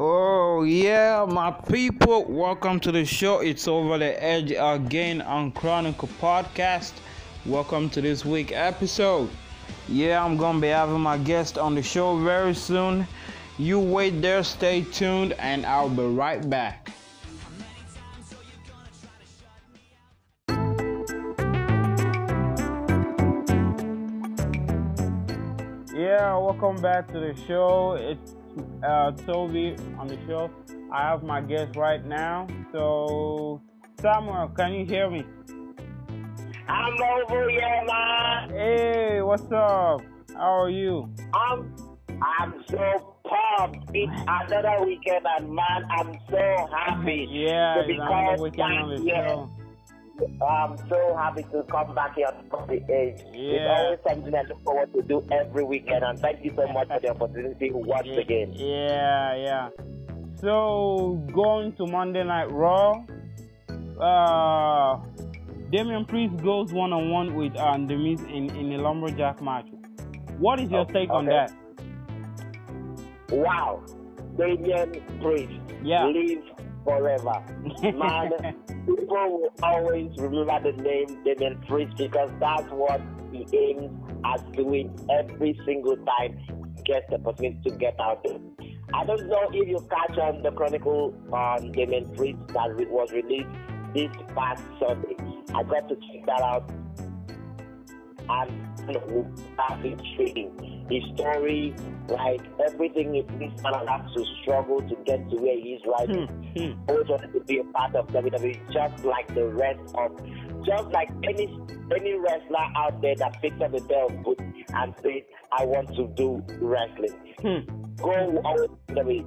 Oh yeah, my people, welcome to the show. It's over the edge again on Chronicle Podcast. Welcome to this week episode. Yeah, I'm gonna be having my guest on the show very soon. You wait there, stay tuned, and I'll be right back. Yeah, welcome back to the show. It's uh, Tobi on the show. I have my guest right now. So, Samuel, can you hear me? I'm over here, man. Hey, what's up? How are you? I'm I'm so pumped. It's another weekend, and man, I'm so happy. Yeah, to it's be another weekend on the show. I'm so happy to come back here from the age. It's always something I look forward to do every weekend, and thank you so much for the opportunity once Yeah, again. Yeah, yeah. So going to Monday Night Raw, uh, Damian Priest goes one on one with uh, The Miz in in a lumberjack match. What is your Oh, take on okay. that? Wow, Damian Priest, Yeah. live forever. Man, people will always remember the name Damian Priest because that's what he aims at doing every single time he gets the opportunity to get out there. I don't know if you catch on the Chronicle on Damian Priest that was released this past Sunday. I got to check that out and have been trading his story, like everything this man has to struggle to get to where he is right Hmm, now hmm. always wanted to be a part of WWE, just like the rest of, just like any any wrestler out there that picks up the belt and says, "I want to do wrestling." Hmm. Go always WWE.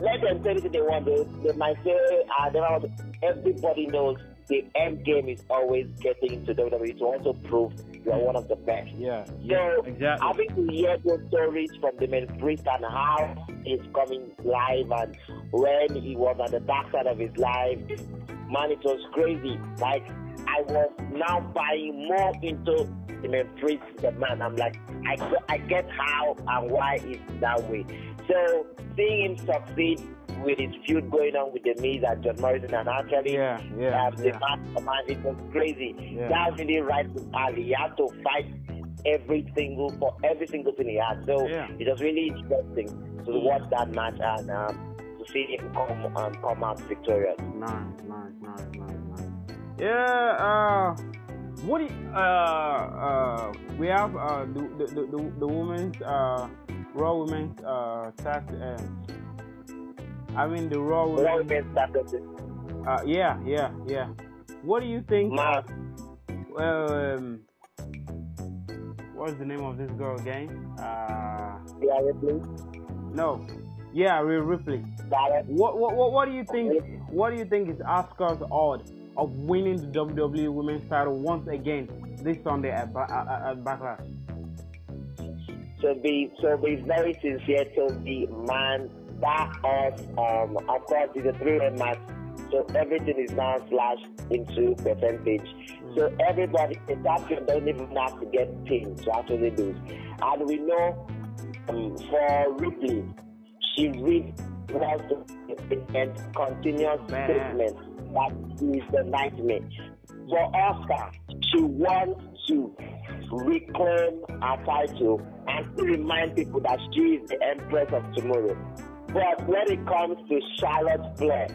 Let them say anything they want. They, they might say, "I never." Want. Everybody knows the end game is always getting into WWE to also prove you are one of the best. Yeah, yeah, So, exactly. having to hear those stories from the main priest and how he's coming live and when he was at the dark side of his life, man, it was crazy. Like, I was now buying more into the main priest, the man. I'm like, I, I get how and why it's that way. So, seeing him succeed with his feud going on with the Miz and John Morrison and actually Yeah, yeah, um, the yeah. man, the man, it was crazy. Yeah. That's really right to Ali. He had to fight every single for every single thing he had. So Yeah. it was really interesting to watch that match and um, to see him come um, come out victorious. Nice, nice, nice, nice. Yeah, uh, what do you, uh, uh, we have, uh, the, the, the, the, women's, uh, Raw Women's, uh, tag, uh, I mean, the Raw But all Women's, men started uh, yeah, yeah, yeah. What do you think, uh, um, what's the name of this girl again? Uh, Yeah, Ripley. no, yeah, Ripley. What, what, what, what do you think? What do you think is Asuka's odds of winning the WWE Women's title once again this Sunday at, Ba- at, at Backlash? to be to be very sincere to be man that us um of course it's a three way match. So everything is now slashed into percentage. So everybody the champion doesn't even have to get paid to actually lose and we know um, for Ripley she really wants to and continuous Man. statement that is the nightmare for Asuka, she wants to reclaim her title and to remind people that she is the Empress of tomorrow. But when it comes to Charlotte Flair,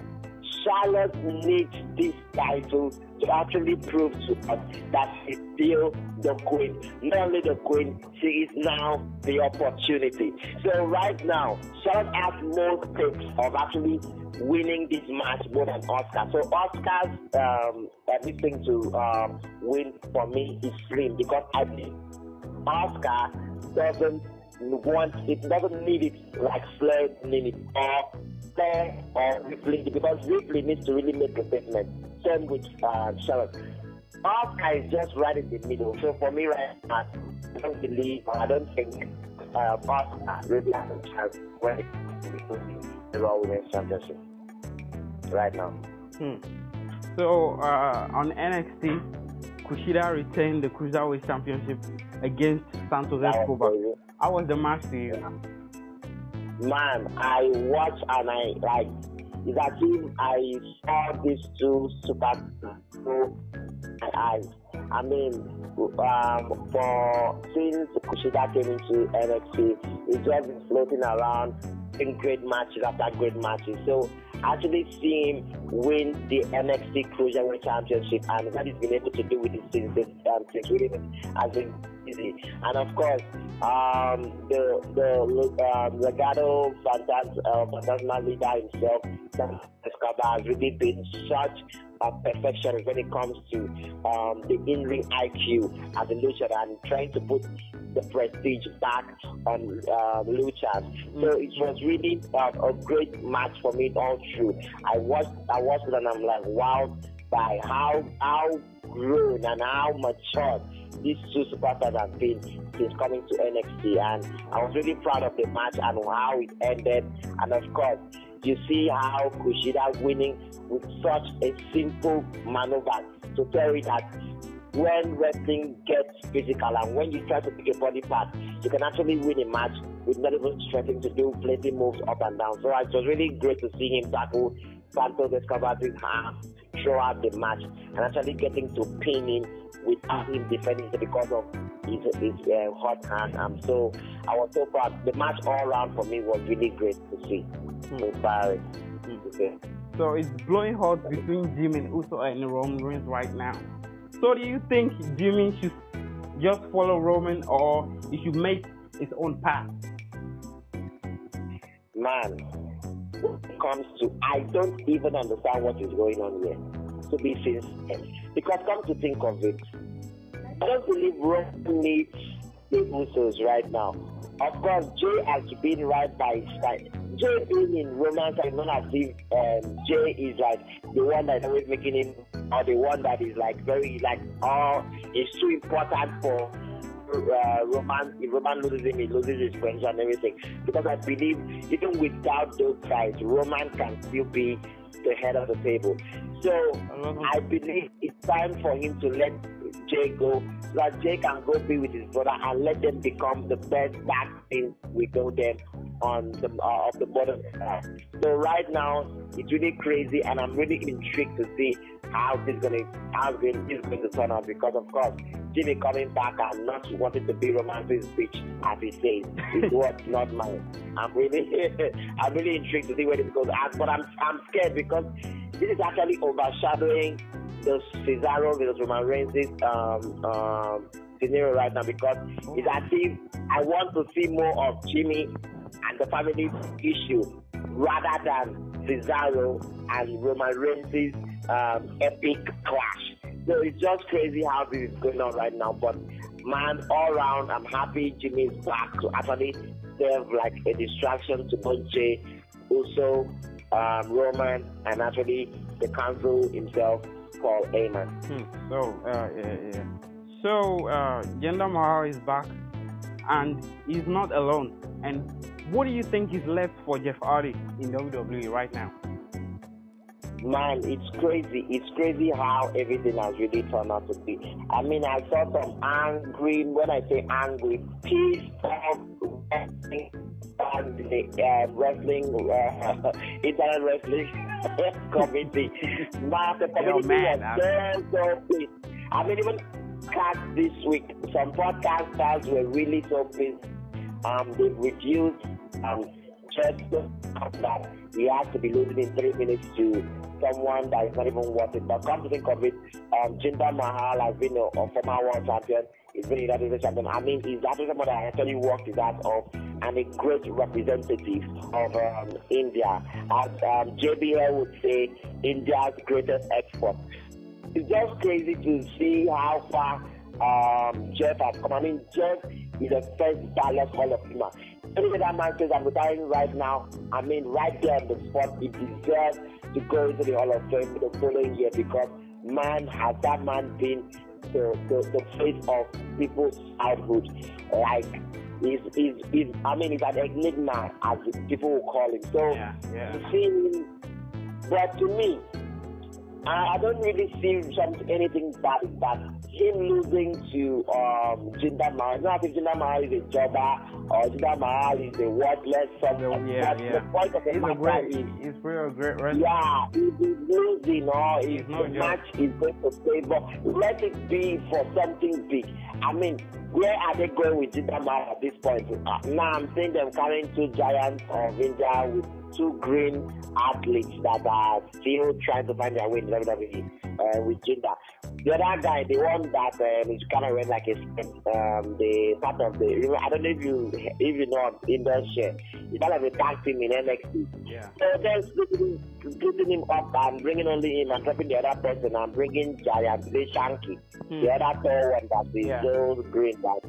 Charlotte needs this title to actually prove to us that she's still the queen. Not only the queen, she is now the opportunity. So right now, Charlotte has more stakes of actually winning this match more than Asuka. So Asuka's um, uh, this thing to um, win for me is slim because I think Asuka doesn't want it, doesn't need it like Flair need it or Flair or Ripley because Ripley needs to really make a statement. Same with uh, Charlotte. Asuka is just right in the middle. So for me right now, I don't believe, I don't think uh, Asuka really has a chance when it comes to the Women's Championship right now. Hmm. So uh, on NXT, Kushida retained the Cruiserweight Championship against Santos Escobar. How was the match to you? man, I watch and I like. It's as if I saw these two superstars through my eyes. I mean, um, for since Kushida came into NXT, it's just been floating around in great matches after great matches. So actually see him win the NXT Cruiserweight Championship, and what he's been able to do with it since um, since winning has been easy. And of course, um, the the um, Legado Fantas, uh, Fantasma leader himself, Escobar, has really been such a perfectionist when it comes to um, the in-ring IQ as a luchador and trying to put the prestige back on uh, luchas. So it was really uh, a great match for me all through. I watched, I watched it and I'm like, wow, by how how grown and how mature these two superstars have been since coming to NXT. And I was really proud of the match and how it ended. And of course, you see how Kushida winning with such a simple maneuver to tell it that when wrestling gets physical and when you try to pick a body part, you can actually win a match with not even stretching to do plenty moves up and down. So it was really great to see him tackle Santos Escobar's arm throughout uh, the match and actually getting to pin him without him defending because of his, his uh, hot hand. Um, so I was so proud. The match all around for me was really great to see. Hmm. Inspiring. Hmm. So it's blowing hot between Jimmy Uso and Roman Reigns right now. So do you think Jimmy should just follow Roman or he should make his own path? Man, when it comes to, I don't even understand what is going on here, to be sincere. Because come to think of it, I don't believe Roman needs the Usos right now. Of course, Jey has been right by his side. Jey being in romance, I not as if um, Jey is like the one that's always making him, or the one that is like very like, oh, it's too important for uh, Roman, if Roman loses him, he loses his friends and everything. Because I believe even without those guys, Roman can still be the head of the table. So I believe it's time for him to let Jey go so that Jey can go be with his brother and let them become the best back team we know them on the uh, of the bottom. So right now it's really crazy, and I'm really intrigued to see how this gonna how this is going to turn out because of course Jimmy coming back and not wanting to be romantic speech as he says is what not mine. I'm really I'm really intrigued to see where this goes. But I'm I'm scared because this is actually overshadowing the Cesaro versus Roman Reigns um, um, scenario right now because it's as if I want to see more of Jimmy and the family issue rather than Cesaro and Roman Reigns' um, epic clash. So it's just crazy how this is going on right now. But man, all around, I'm happy Jimmy's back to actually serve like a distraction to both also um, Roman, and actually the council himself, Paul Heyman. Hmm. So, uh, yeah, yeah. So, uh, Jinder Mahal is back, and he's not alone. And what do you think is left for Jeff Hardy in WWE right now? man, it's crazy. It's crazy how everything has really turned out to be. I mean, I saw some angry, when I say angry, pissed off wrestling, uh, wrestling, uh, internet wrestling committee. Man, the committee man, was so, so. I mean, even cast this week, some podcasters were really so pissed. Um, they've reduced um, just that he has to be losing in three minutes to someone that is not even worth it. But come to think of it, um, Jinder Mahal has been a, a former world champion. He's been United champion. I mean, he's actually someone that actually worked his ass off and a great representative of um, India. As um, JBL would say, India's greatest export. It's just crazy to see how far um, Jeff has come. I mean, Jeff is a first ballot Hall of Famer. Anything that man says I'm retiring right now, I mean, right there on the spot, he deserves to go into the Hall of Fame the following year because man has that man been the, the, the face of people's childhood. Like he's, he's, he's I mean he's an enigma as people will call him. So yeah, yeah. seeing him but to me, I, I don't really see something, anything bad in that. Him losing to um, Jinder Mahal, it's not if Jinder Mahal is a jobber or Jinder Mahal is a worthless something. Yeah, yeah. The point of the He's a great, is, he's a great wrestler. yeah, if he's losing or if no the joke. match is going to favor, let it be for something big. I mean, where are they going with Jinder Mahal at this point? Uh, now I'm seeing them carrying two giants of India with two green athletes that are still trying to find their way in WWE uh, with Jinder. The other guy, the one that um, is kind of red like a um, the part of the, I don't know if you if you know Indus Sher, it's kind of a tag team in NXT. Yeah. So then splitting him up and bringing only him and dropping the other person and bringing Giant Lee Shanky, the other tall one that is Hmm. Yeah. so green that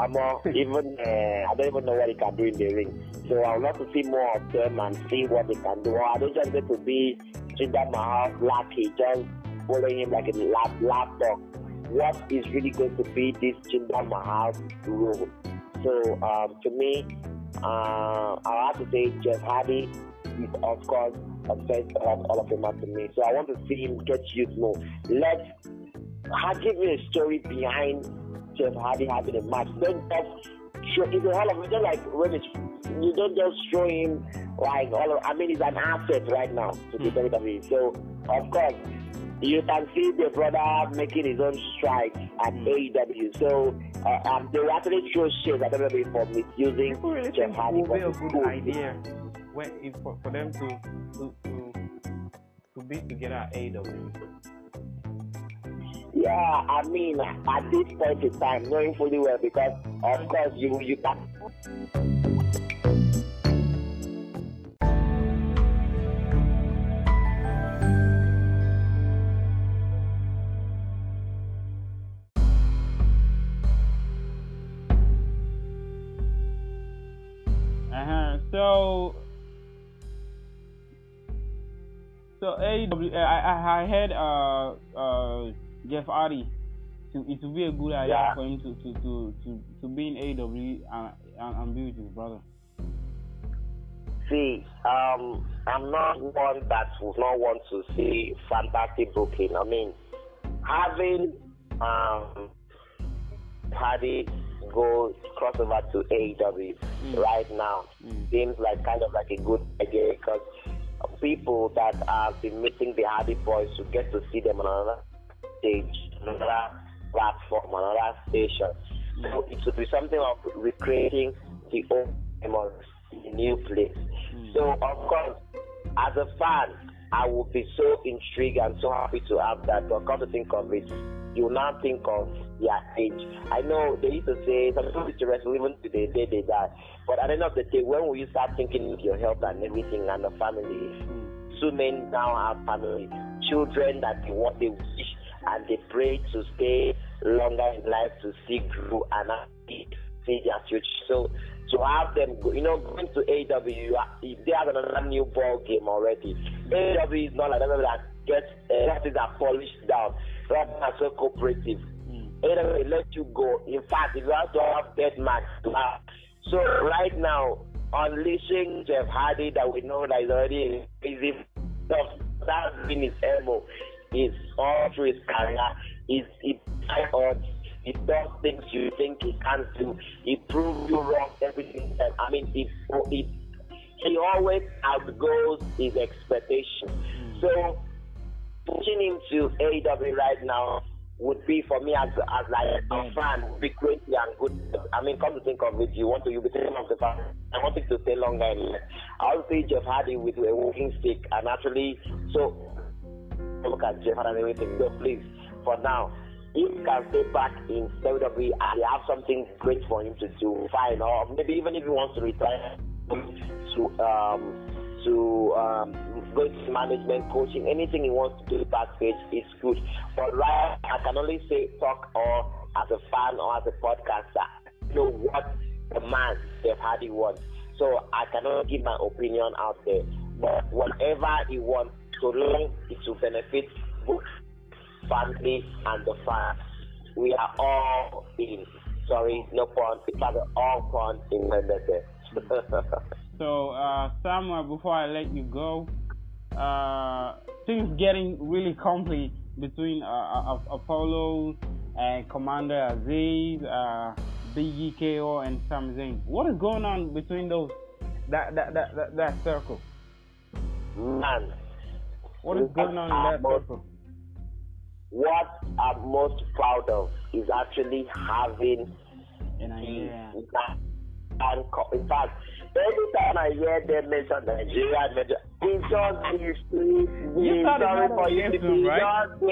I'm not even uh, I don't even know what he can do in the ring. So I would love to see more of them and see what they can do. Or don't just going to be Jinder Mahal lucky, just following him like a lap lapdog? What is really going to be this Jinder Mahal role? So um, to me, uh, I have to say Jeff Hardy is of course a first of all of them to me. So I want to see him get used more. Let's ha- give me a story behind Jeff Hardy having a match. Don't just show it's a hell of a just like when it's you don't just show him like all of I mean he's an asset right now to the WWE. So of course you can see the brother making his own strides at AEW. So uh, um, they will actually throw shades at WWE for misusing People really Jeff Hardy. would be a good. idea when, if, for, for them to, to, to, to be together AEW. Yeah, I mean, at this point in time, knowing fully well, because of course you you can. I, I, I heard uh, uh, Jeff Hardy. To, it would be a good idea Yeah. for him to, to, to, to, to be in AW and, and, and be with his brother. See, um, I'm not one that would not want to see fantastic booking. I mean, having um, Paddy go cross over to AEW right now seems like kind of like a good idea because people that have been missing the Hardy Boys to get to see them on another stage, another platform, another station. So it would be something of recreating the old memories in a new place. Hmm. So of course, as a fan, I would be so intrigued and so happy to have that. But come to think of it, you now think of their age. I know they used to say some people used to wrestle even to the day they die. But at the end of the day, when will you start thinking of your health and everything and the family? Two men now have family, children that they want, they wish and they pray to stay longer in life to see grow and see their future. So to have them, go, you know, going to AW, they have another new ball game already. AW is not like that that gets uh, things are polished down. Rather than so cooperative. Hmm. AW will let you go. In fact, you have to have dead have. So right now, unleashing Jeff Hardy that we know that is already is stuff that's been his elbow is all through his career. Is it odds. He does things you think he can't do. He proves you wrong every single. I mean, it, it, he always outgoes his expectation. Hmm. So pushing him to AEW right now would be for me as as like a fan would be crazy and good. I mean, come to think of it, you want to you be thinking of the fan. I want him to stay longer. And I would see Jeff Hardy with a walking stick and actually so look at Jeff Hardy and everything. So please, for now, if he can stay back in WWE and have something great for him to do, fine. Or maybe even if he wants to retire to um to um, go to management, coaching, anything he wants to do backstage is good. But right, I can only say talk or as a fan or as a podcaster, know what the man Jeff Hardy wants. So I cannot give my opinion out there. But whatever he wants, so long it will benefit both family and the fans. We are all in. Sorry, no pun. It's like all pun in there. So, uh, Samuel, before I let you go, uh, things getting really complicated between uh, uh, Apollo and Commander Azeez, uh, BGKO, and Sami Zayn. What is going on between those that that that that, that circle? Man, what is going on in that most, circle? What I'm most proud of is actually having in Nigeria. And in fact, every time I hear them mention Nigeria, it just is me. Sorry for you to be. Right? Just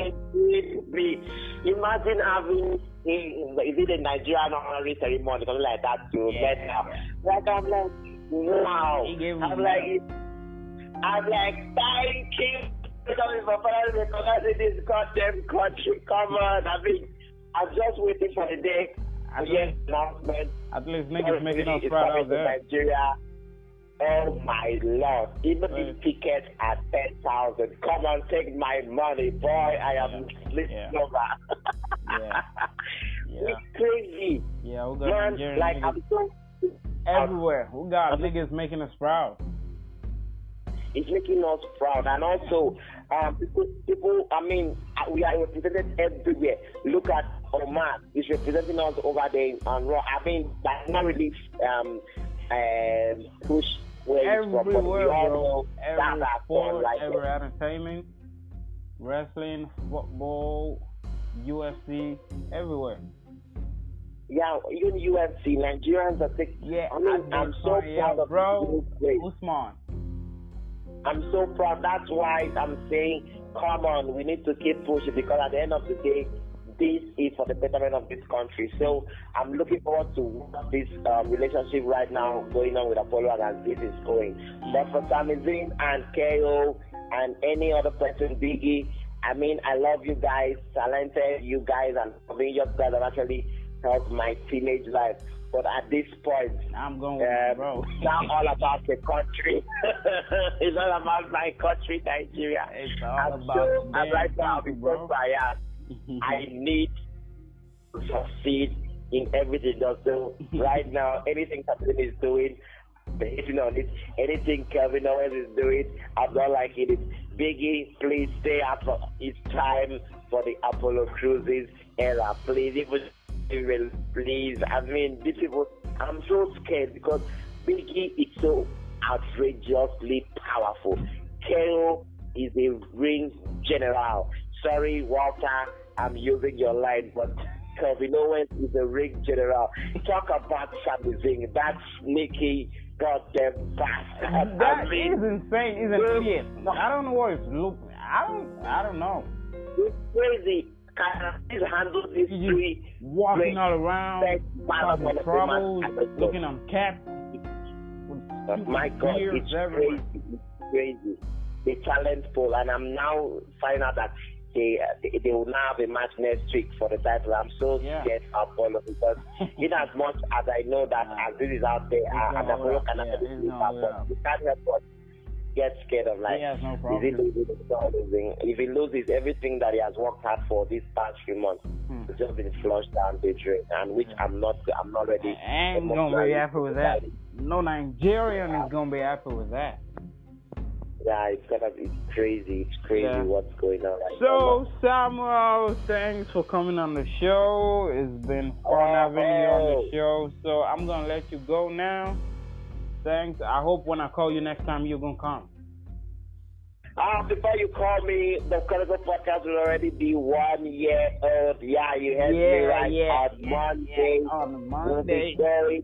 me. Imagine having eh, is it a Nigerian honorary ceremony, something like that to yeah. let out. Like I'm like, wow. I'm like, I'm like, thank you. Because for recognizing this goddamn country. Come on, I mean, I'm just waiting for the day at least, announcement. At least niggas making us proud out there. Nigeria. Oh my lord. Even right. if tickets are ten thousand. Come on, take my money, boy. I am yeah. yeah. over. yeah. yeah. It's crazy. Yeah, we got Man, Nigerian like niggas I'm so everywhere. We got niggas making us proud. It's making us proud, and also um, people, people, I mean, we are represented everywhere. Look at Omos; is representing us over there on Raw. I mean, that's not really um, uh, push where everywhere, bro. Every sport, like every entertainment, wrestling, football, UFC, everywhere. Yeah, even UFC, Nigerians are taking. Yeah, I mean, I'm so proud yeah, of bro. Usman. I'm so proud. That's why I'm saying, come on, we need to keep pushing because at the end of the day, this is for the betterment of this country. So I'm looking forward to this um, relationship right now going on with Apollo and Azeez is going. But for Sami Zayn and KO and any other person, Biggie, I mean, I love you guys, talented you guys, and I mean, you guys have actually helped my teenage life. But at this point, I'm going with um, bro. It's not all about the country. it's all about my country, Nigeria. It's all I'm about so, I'm right now because I am. I need to succeed in everything. So right now, anything Captain is doing, basing on it, anything Kevin Owens is doing, I'm not liking it. Biggie, please stay up. It's time for the Apollo Crews era. Please, even will please. I mean, these people, I'm so scared because Biggie is so outrageously powerful. KO is a ring general. Sorry, Walter, I'm using your line, but Kevin Owens is a ring general. Talk about something. That's Nikki goddamn bastard. That I mean, is insane, isn't it? I don't know what it's looking. I don't. I don't know. It's crazy can handle this three walking all around, causing troubles, looking on cap. Oh my God, it's crazy. It's crazy. The talent pool, and I'm now finding out that they, they, they will now have a match next week for the title. I'm so yeah. scared of Apollo because in as much as I know that yeah. Azeez is out there, uh, and Apollo cannot yeah, no, we can't help but get scared of like, no is he losing, losing? If he loses everything that he has worked hard for these past few months, hmm. it's just been flushed down the drain, and which I'm not, I'm not ready. I ain't gonna be happy with that. No Nigerian yeah. is gonna be happy with that. Yeah, it's gonna be crazy. It's crazy yeah. what's going on. Right so, now. Samuel, thanks for coming on the show. It's been fun oh, having you on the show. So, I'm gonna let you go now. Thanks. I hope when I call you next time, you're going to come. Uh, before you call me, the Chronicle podcast will already be one year old. Yeah, you heard yeah, me right. Yeah, on yeah, Monday, yeah. on Monday,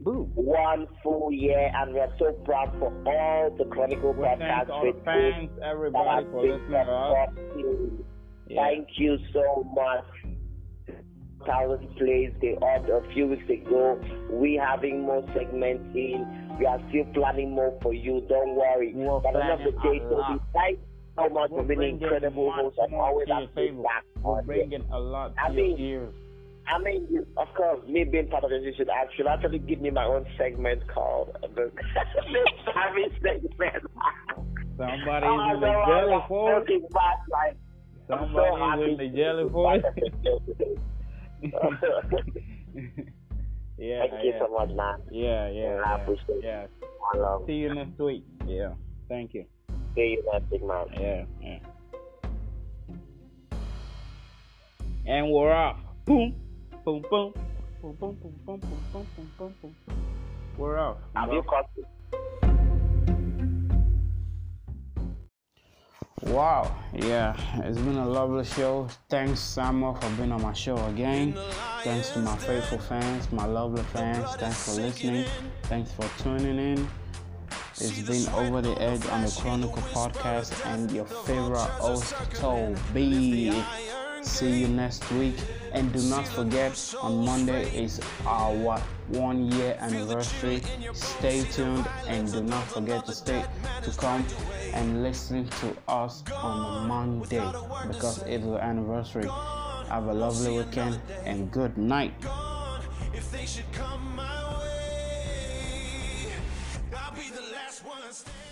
we'll one full year, and we're so proud for all the Chronicle we podcast the fans, everybody for listening. Yeah. Thank you so much thousand plays they had a few weeks ago. We having more segments in. We are still planning more for you. Don't worry. We're but the day, so besides so much for being incredible hosts, I'm always happy back We're bringing a lot to I mean, your ears. I mean, of course, me being part of this, you should actually, actually give me my own segment called the Savage Segment. Somebody oh, in the jelly force. Somebody in the jelly force. yeah. Thank yeah. you so much, man. Yeah, yeah. yeah. I appreciate yeah. it. I love See you next week. Yeah. Thank you say you're not big man. Yeah, yeah. And we're off. Boom, boom, boom, boom, boom, boom, boom, boom, boom, boom, boom, boom. We're off. We're Have off. you caught it? Wow, yeah, it's been a lovely show. Thanks, Samuel, for being on my show again. Thanks to my faithful fans, my lovely fans. Thanks for listening. Thanks for tuning in. It's been Over the Edge on the Chronicle podcast and your favorite host, Tobi. See you next week. And do not forget, on Monday is our one year anniversary. Stay tuned and do not forget to stay to come and listen to us on Monday because it's our anniversary. Have a lovely weekend and good night. understand.